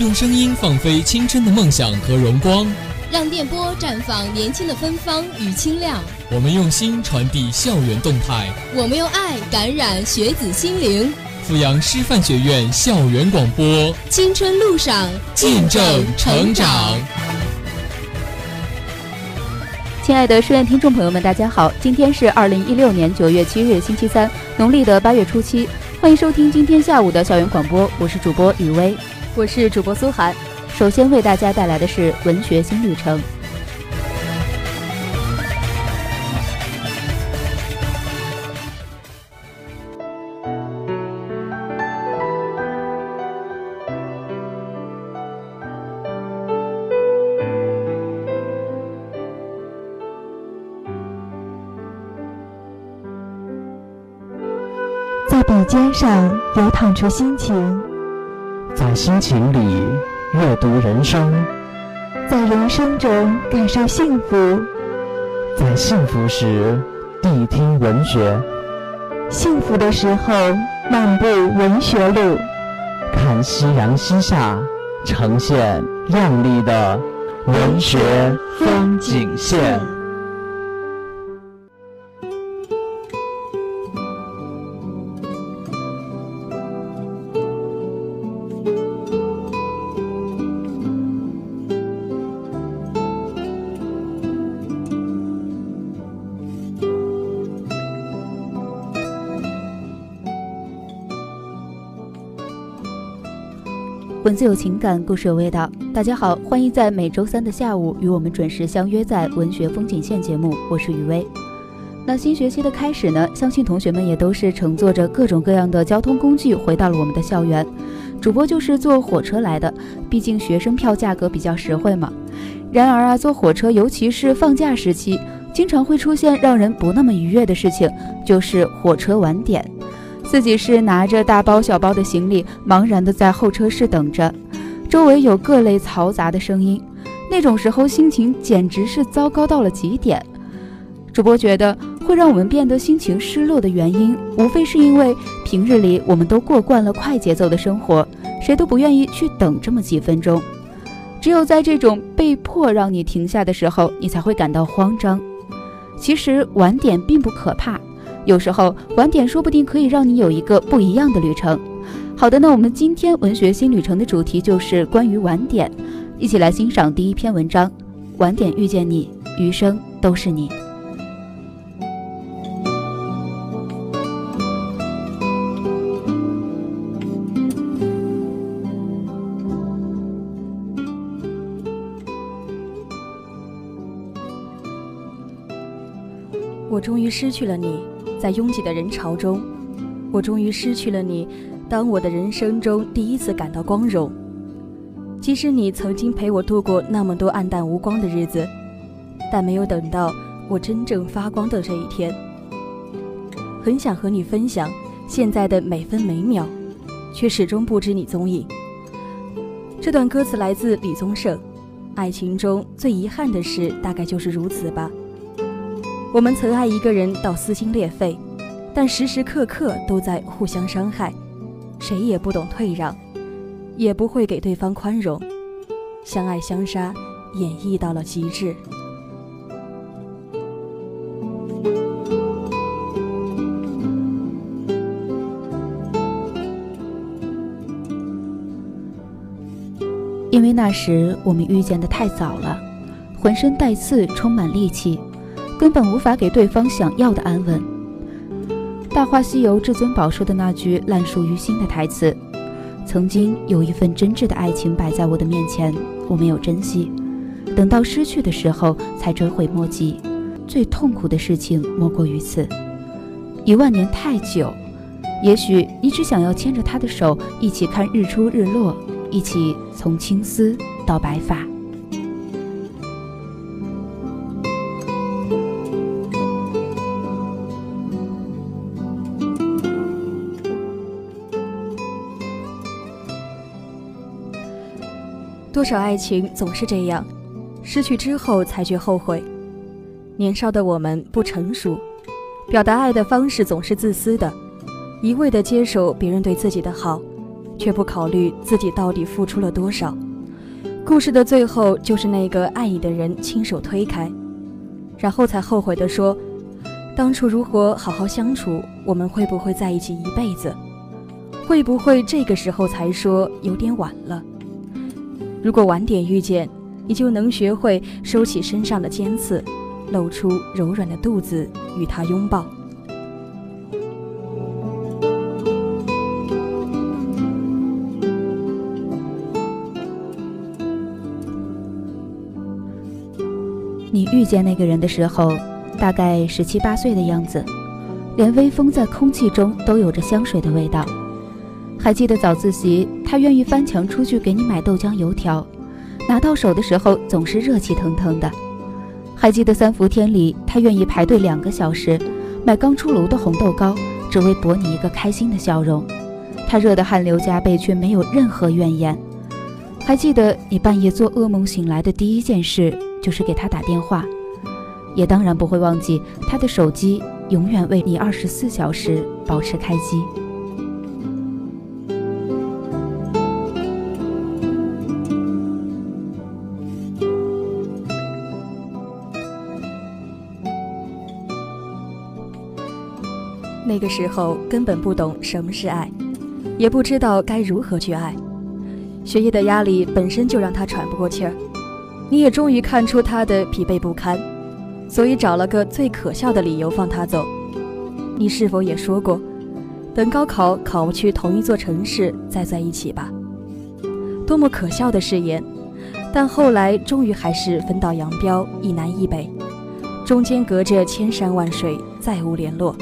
用声音放飞青春的梦想和荣光，让电波绽放年轻的芬芳与清亮。我们用心传递校园动态，我们用爱感染学子心灵。阜阳师范学院校园广播，青春路上见证成长。亲爱的书院听众朋友们，大家好，今天是二零一六年九月七日，星期三，农历的八月初七，欢迎收听今天下午的校园广播，我是主播雨薇。我是主播苏涵，首先为大家带来的是文学新旅程。在笔尖上流淌出心情。心情里阅读人生，在人生中感受幸福，在幸福时谛听文学。幸福的时候漫步文学路，看夕阳西下，呈现亮丽的文学风景线。文字有情感，故事有味道。大家好，欢迎在每周三的下午与我们准时相约在《文学风景线》节目，我是雨薇。那新学期的开始呢，相信同学们也都是乘坐着各种各样的交通工具回到了我们的校园。主播就是坐火车来的，毕竟学生票价格比较实惠嘛。然而啊，坐火车尤其是放假时期，经常会出现让人不那么愉悦的事情，就是火车晚点。自己是拿着大包小包的行李，茫然的在候车室等着，周围有各类嘈杂的声音，那种时候心情简直是糟糕到了极点。主播觉得会让我们变得心情失落的原因，无非是因为平日里我们都过惯了快节奏的生活，谁都不愿意去等这么几分钟。只有在这种被迫让你停下的时候，你才会感到慌张。其实晚点并不可怕。有时候晚点说不定可以让你有一个不一样的旅程。好的，那我们今天文学新旅程的主题就是关于晚点，一起来欣赏第一篇文章《晚点遇见你，余生都是你》。我终于失去了你。在拥挤的人潮中，我终于失去了你。当我的人生中第一次感到光荣，即使你曾经陪我度过那么多暗淡无光的日子，但没有等到我真正发光的这一天。很想和你分享现在的每分每秒，却始终不知你踪影。这段歌词来自李宗盛。爱情中最遗憾的事，大概就是如此吧。我们曾爱一个人到撕心裂肺，但时时刻刻都在互相伤害，谁也不懂退让，也不会给对方宽容，相爱相杀，演绎到了极致。因为那时我们遇见的太早了，浑身带刺，充满戾气。根本无法给对方想要的安稳。《大话西游》至尊宝说的那句烂熟于心的台词：“曾经有一份真挚的爱情摆在我的面前，我没有珍惜，等到失去的时候才追悔莫及。最痛苦的事情莫过于此。一万年太久，也许你只想要牵着他的手，一起看日出日落，一起从青丝到白发。”多少爱情总是这样，失去之后才觉后悔。年少的我们不成熟，表达爱的方式总是自私的，一味的接受别人对自己的好，却不考虑自己到底付出了多少。故事的最后，就是那个爱你的人亲手推开，然后才后悔的说：“当初如果好好相处，我们会不会在一起一辈子？会不会这个时候才说有点晚了？如果晚点遇见，你就能学会收起身上的尖刺，露出柔软的肚子与他拥抱。”你遇见那个人的时候，大概十七八岁的样子，连微风在空气中都有着香水的味道。还记得早自习，他愿意翻墙出去给你买豆浆油条，拿到手的时候总是热气腾腾的。还记得三伏天里，他愿意排队两个小时买刚出炉的红豆糕，只为博你一个开心的笑容。他热得汗流浃背，却没有任何怨言。还记得你半夜做噩梦醒来的第一件事。就是给他打电话，也当然不会忘记他的手机永远为你二十四小时保持开机。个时候根本不懂什么是爱，也不知道该如何去爱，学业的压力本身就让他喘不过气儿。你也终于看出他的疲惫不堪，所以找了个最可笑的理由放他走。你是否也说过，等高考考不去同一座城市再在一起吧？多么可笑的誓言！但后来终于还是分道扬镳，一南一北，中间隔着千山万水，再无联络。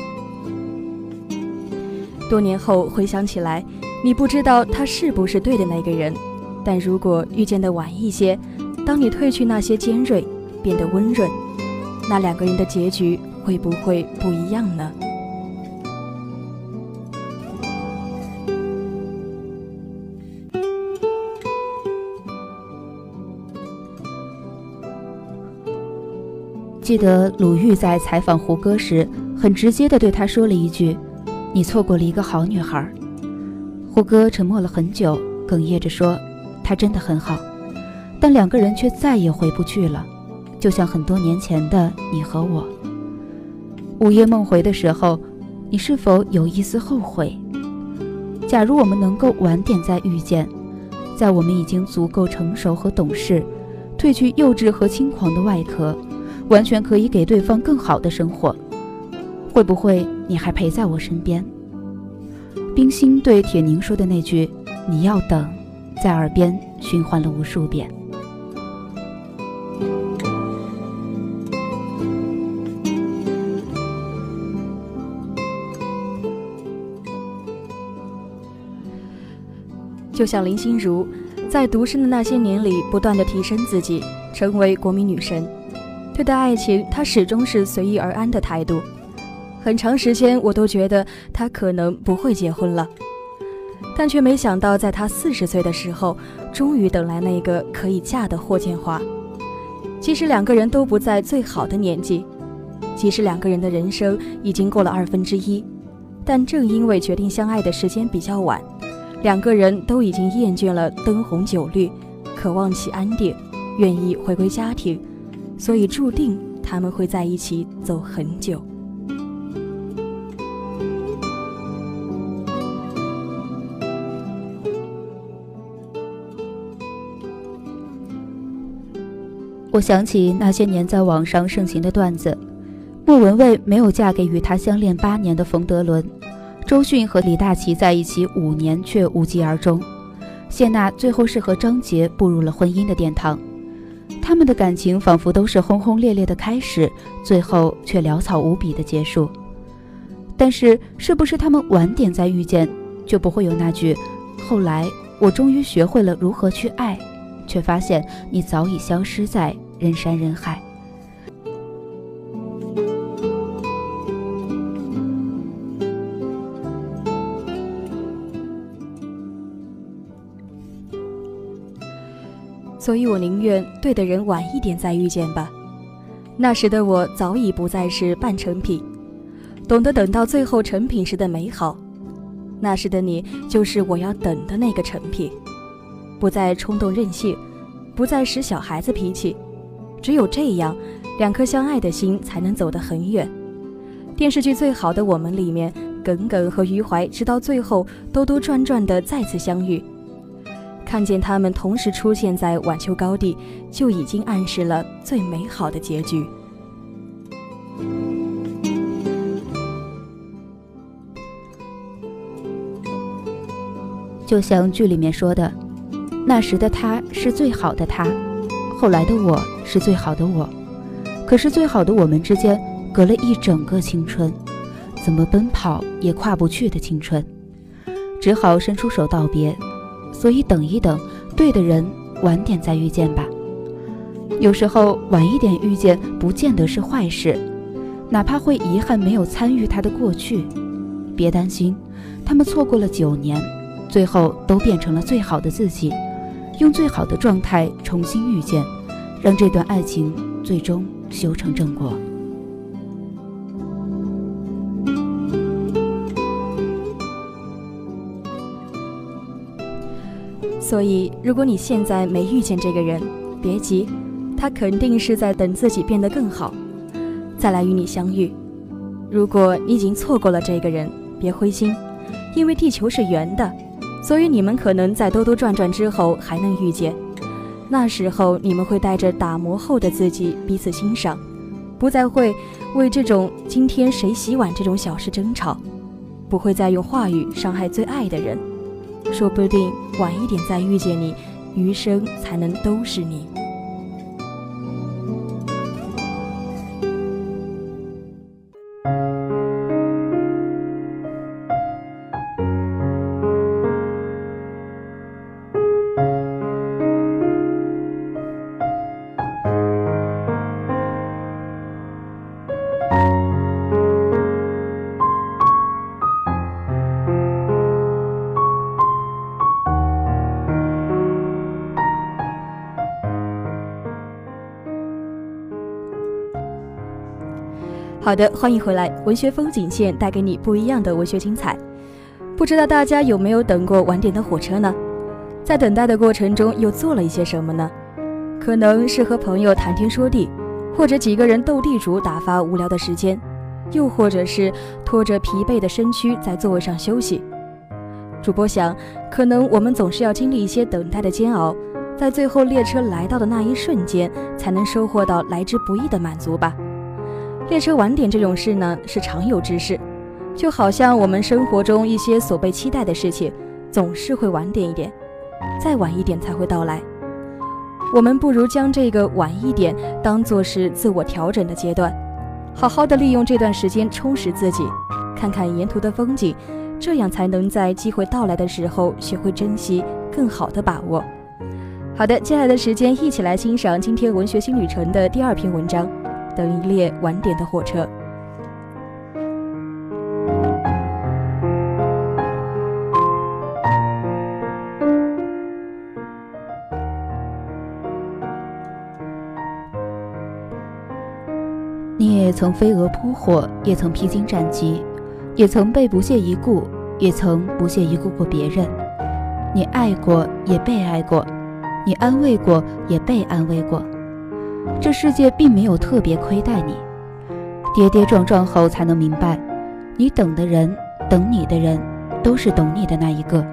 多年后回想起来，你不知道他是不是对的那个人，但如果遇见的晚一些。当你褪去那些尖锐，变得温润，那两个人的结局会不会不一样呢？记得鲁豫在采访胡歌时，很直接的对他说了一句：“你错过了一个好女孩。”胡歌沉默了很久，哽咽着说：“她真的很好。”但两个人却再也回不去了，就像很多年前的你和我。午夜梦回的时候，你是否有一丝后悔？假如我们能够晚点再遇见，在我们已经足够成熟和懂事，褪去幼稚和轻狂的外壳，完全可以给对方更好的生活，会不会你还陪在我身边？冰心对铁凝说的那句“你要等”，在耳边循环了无数遍。就像林心如，在独身的那些年里，不断的提升自己，成为国民女神。对待爱情，她始终是随遇而安的态度。很长时间，我都觉得他可能不会结婚了，但却没想到，在他四十岁的时候，终于等来那个可以嫁的霍建华。即使两个人都不在最好的年纪，即使两个人的人生已经过了二分之一，但正因为决定相爱的时间比较晚。两个人都已经厌倦了灯红酒绿，渴望起安定，愿意回归家庭，所以注定他们会在一起走很久。我想起那些年在网上盛行的段子：莫文蔚没有嫁给与她相恋八年的冯德伦。周迅和李大齐在一起五年却无疾而终，谢娜最后是和张杰步入了婚姻的殿堂，他们的感情仿佛都是轰轰烈烈的开始，最后却潦草无比的结束。但是，是不是他们晚点再遇见，就不会有那句“后来我终于学会了如何去爱，却发现你早已消失在人山人海”。所以我宁愿对的人晚一点再遇见吧。那时的我早已不再是半成品，懂得等到最后成品时的美好。那时的你就是我要等的那个成品，不再冲动任性，不再使小孩子脾气。只有这样，两颗相爱的心才能走得很远。电视剧《最好的我们》里面，耿耿和余淮直到最后兜兜转转的再次相遇，看见他们同时出现在晚秋高地，就已经暗示了最美好的结局。就像剧里面说的，那时的他是最好的他，后来的我是最好的我，可是最好的我们之间隔了一整个青春，怎么奔跑也跨不去的青春，只好伸出手道别。所以等一等，对的人晚点再遇见吧。有时候晚一点遇见，不见得是坏事，哪怕会遗憾没有参与他的过去，别担心，他们错过了九年。最后都变成了最好的自己，用最好的状态重新遇见，让这段爱情最终修成正果。所以，如果你现在没遇见这个人，别急，他肯定是在等自己变得更好，再来与你相遇。如果你已经错过了这个人，别灰心，因为地球是圆的。所以你们可能在兜兜转转之后还能遇见，那时候你们会带着打磨后的自己彼此欣赏，不再会为这种今天谁洗碗这种小事争吵，不会再用话语伤害最爱的人，说不定晚一点再遇见你，余生才能都是你。好的，欢迎回来，文学风景线带给你不一样的文学精彩。不知道大家有没有等过晚点的火车呢？在等待的过程中又做了一些什么呢？可能是和朋友谈天说地，或者几个人斗地主打发无聊的时间，又或者是拖着疲惫的身躯在座位上休息。主播想，可能我们总是要经历一些等待的煎熬，在最后列车来到的那一瞬间，才能收获到来之不易的满足吧。列车晚点这种事呢，是常有之事，就好像我们生活中一些所被期待的事情，总是会晚点一点，再晚一点才会到来。我们不如将这个晚一点当做是自我调整的阶段，好好的利用这段时间充实自己，看看沿途的风景，这样才能在机会到来的时候学会珍惜，更好的把握。好的，接下来的时间一起来欣赏今天文学新旅程的第二篇文章。等一列晚点的火车。你也曾飞蛾扑火，也曾披荆斩棘，也曾被不屑一顾，也曾不屑一顾过别人。你爱过，也被爱过；你安慰过，也被安慰过。这世界并没有特别亏待你，跌跌撞撞后才能明白，你等的人，等你的人，都是懂你的那一个。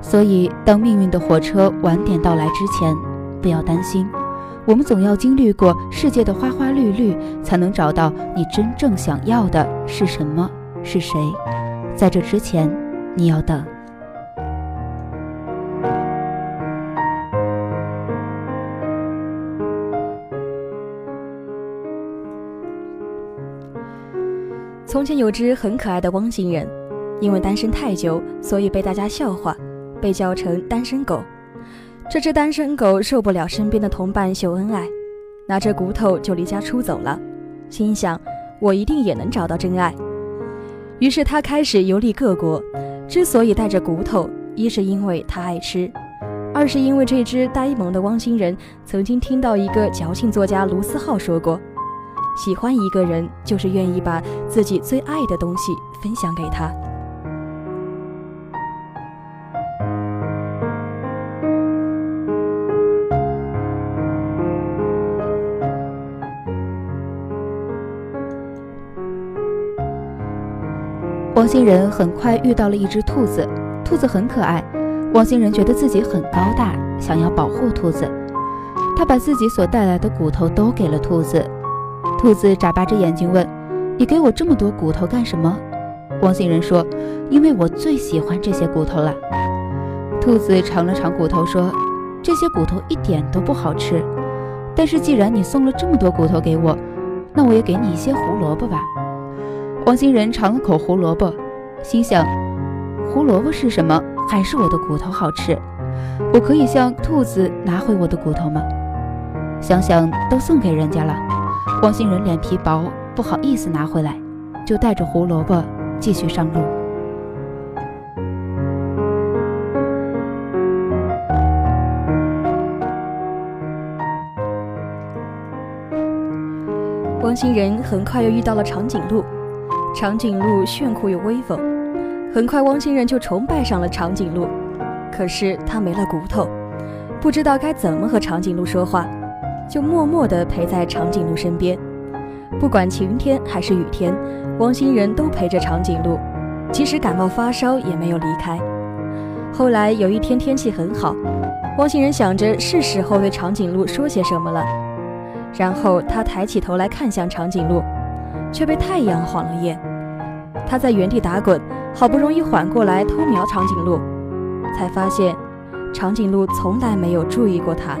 所以，当命运的火车晚点到来之前，不要担心，我们总要经历过世界的花花绿绿，才能找到你真正想要的是什么，是谁。在这之前，你要等。前有只很可爱的汪星人，因为单身太久，所以被大家笑话，被叫成单身狗。这只单身狗受不了身边的同伴秀恩爱，拿着骨头就离家出走了，心想我一定也能找到真爱。于是他开始游历各国。之所以带着骨头，一是因为他爱吃，二是因为这只呆萌的汪星人曾经听到一个矫情作家卢思浩说过。喜欢一个人，就是愿意把自己最爱的东西分享给他。王星人很快遇到了一只兔子，兔子很可爱，王星人觉得自己很高大，想要保护兔子，他把自己所带来的骨头都给了兔子。兔子眨巴着眼睛问：“你给我这么多骨头干什么？”王星仁说：“因为我最喜欢这些骨头了。”兔子尝了尝骨头说：“这些骨头一点都不好吃，但是既然你送了这么多骨头给我，那我也给你一些胡萝卜吧。”王星仁尝了口胡萝卜，心想：“胡萝卜是什么？还是我的骨头好吃？我可以向兔子拿回我的骨头吗？”想想都送给人家了，汪星仁脸皮薄，不好意思拿回来，就带着胡萝卜继续上路。汪星人很快又遇到了长颈鹿，长颈鹿炫酷又威风，很快汪星人就崇拜上了长颈鹿。可是他没了骨头，不知道该怎么和长颈鹿说话，就默默地陪在长颈鹿身边。不管晴天还是雨天，汪星人都陪着长颈鹿，即使感冒发烧也没有离开。后来有一天天气很好，汪星人想着是时候对长颈鹿说些什么了。然后他抬起头来看向长颈鹿，却被太阳晃了眼。他在原地打滚，好不容易缓过来偷瞄长颈鹿，才发现长颈鹿从来没有注意过他。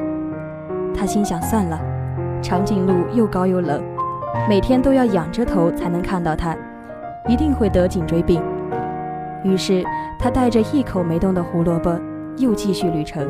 他心想：算了，长颈鹿又高又冷，每天都要仰着头才能看到它，一定会得颈椎病。于是他带着一口没动的胡萝卜，又继续旅程。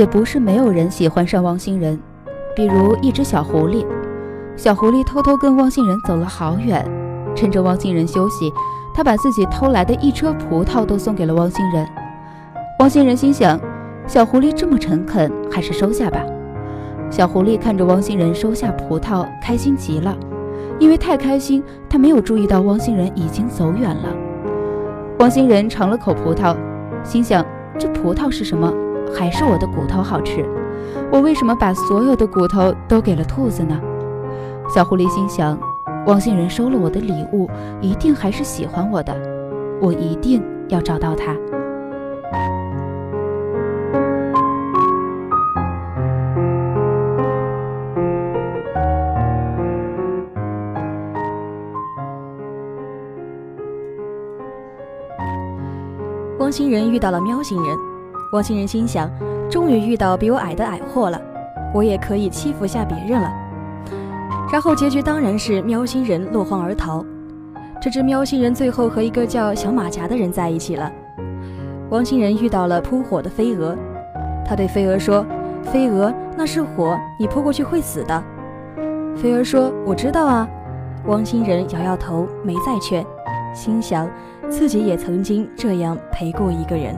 也不是没有人喜欢上汪星人，比如一只小狐狸。小狐狸偷偷跟汪星人走了好远，趁着汪星人休息，他把自己偷来的一车葡萄都送给了汪星人。汪星人心想，小狐狸这么诚恳，还是收下吧。小狐狸看着汪星人收下葡萄，开心极了。因为太开心，他没有注意到汪星人已经走远了。汪星人尝了口葡萄，心想：这葡萄是什么？还是我的骨头好吃，我为什么把所有的骨头都给了兔子呢？小狐狸心想：汪星人收了我的礼物，一定还是喜欢我的，我一定要找到他。汪星人遇到了喵星人。汪星人心想：终于遇到比我矮的矮货了，我也可以欺负下别人了。然后结局当然是喵星人落荒而逃。这只喵星人最后和一个叫小马甲的人在一起了。汪星人遇到了扑火的飞蛾，他对飞蛾说：“飞蛾，那是火，你扑过去会死的。”飞蛾说：“我知道啊。”汪星人摇摇头，没再劝，心想自己也曾经这样陪过一个人。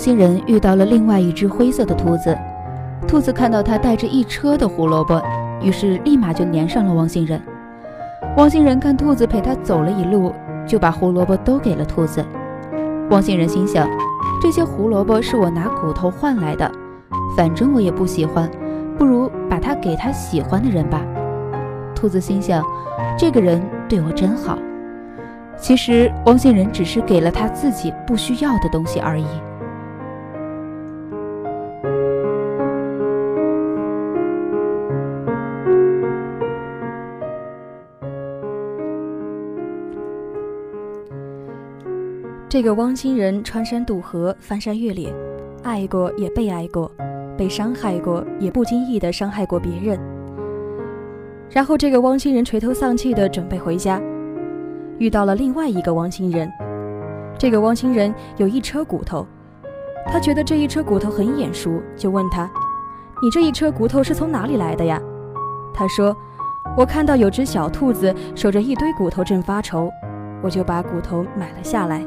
星人遇到了另外一只灰色的兔子，兔子看到他带着一车的胡萝卜，于是立马就粘上了汪星人。汪星人看兔子陪他走了一路，就把胡萝卜都给了兔子。汪星人心想，这些胡萝卜是我拿骨头换来的，反正我也不喜欢，不如把它给他喜欢的人吧。兔子心想，这个人对我真好。其实汪星人只是给了他自己不需要的东西而已。这个汪星人穿山渡河，翻山越岭，爱过也被爱过，被伤害过也不经意的伤害过别人。然后这个汪星人垂头丧气的准备回家，遇到了另外一个汪星人。这个汪星人有一车骨头，他觉得这一车骨头很眼熟，就问他：“你这一车骨头是从哪里来的呀？”他说：“我看到有只小兔子守着一堆骨头正发愁，我就把骨头买了下来。”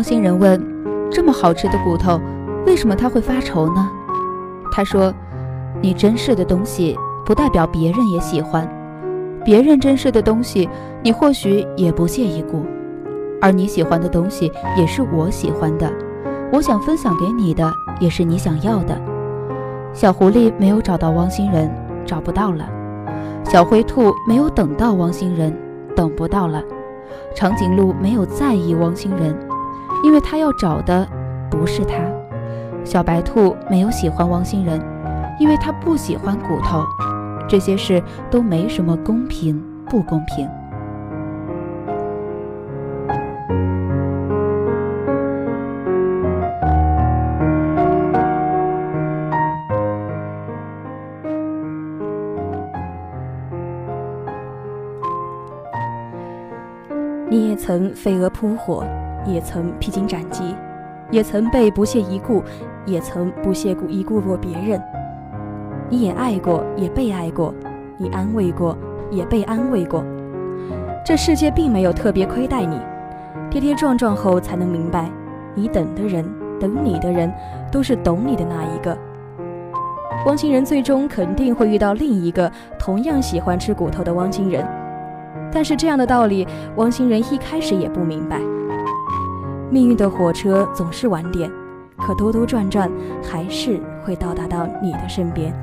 汪星人问：“这么好吃的骨头，为什么他会发愁呢？”他说：“你珍视的东西，不代表别人也喜欢；别人珍视的东西，你或许也不屑一顾；而你喜欢的东西，也是我喜欢的。我想分享给你的，也是你想要的。”小狐狸没有找到汪星人，找不到了；小灰兔没有等到汪星人，等不到了；长颈鹿没有在意汪星人。因为他要找的不是他，小白兔没有喜欢汪星人，因为他不喜欢骨头。这些事都没什么公平不公平。你也曾飞蛾扑火。也曾披荆斩棘，也曾被不屑一顾，也曾不屑一顾过别人。你也爱过，也被爱过；你安慰过，也被安慰过。这世界并没有特别亏待你，跌跌撞撞后才能明白，你等的人，等你的人，都是懂你的那一个。汪星人最终肯定会遇到另一个同样喜欢吃骨头的汪星人，但是这样的道理，汪星人一开始也不明白。命运的火车总是晚点可兜兜转转还是会到达到你的身边。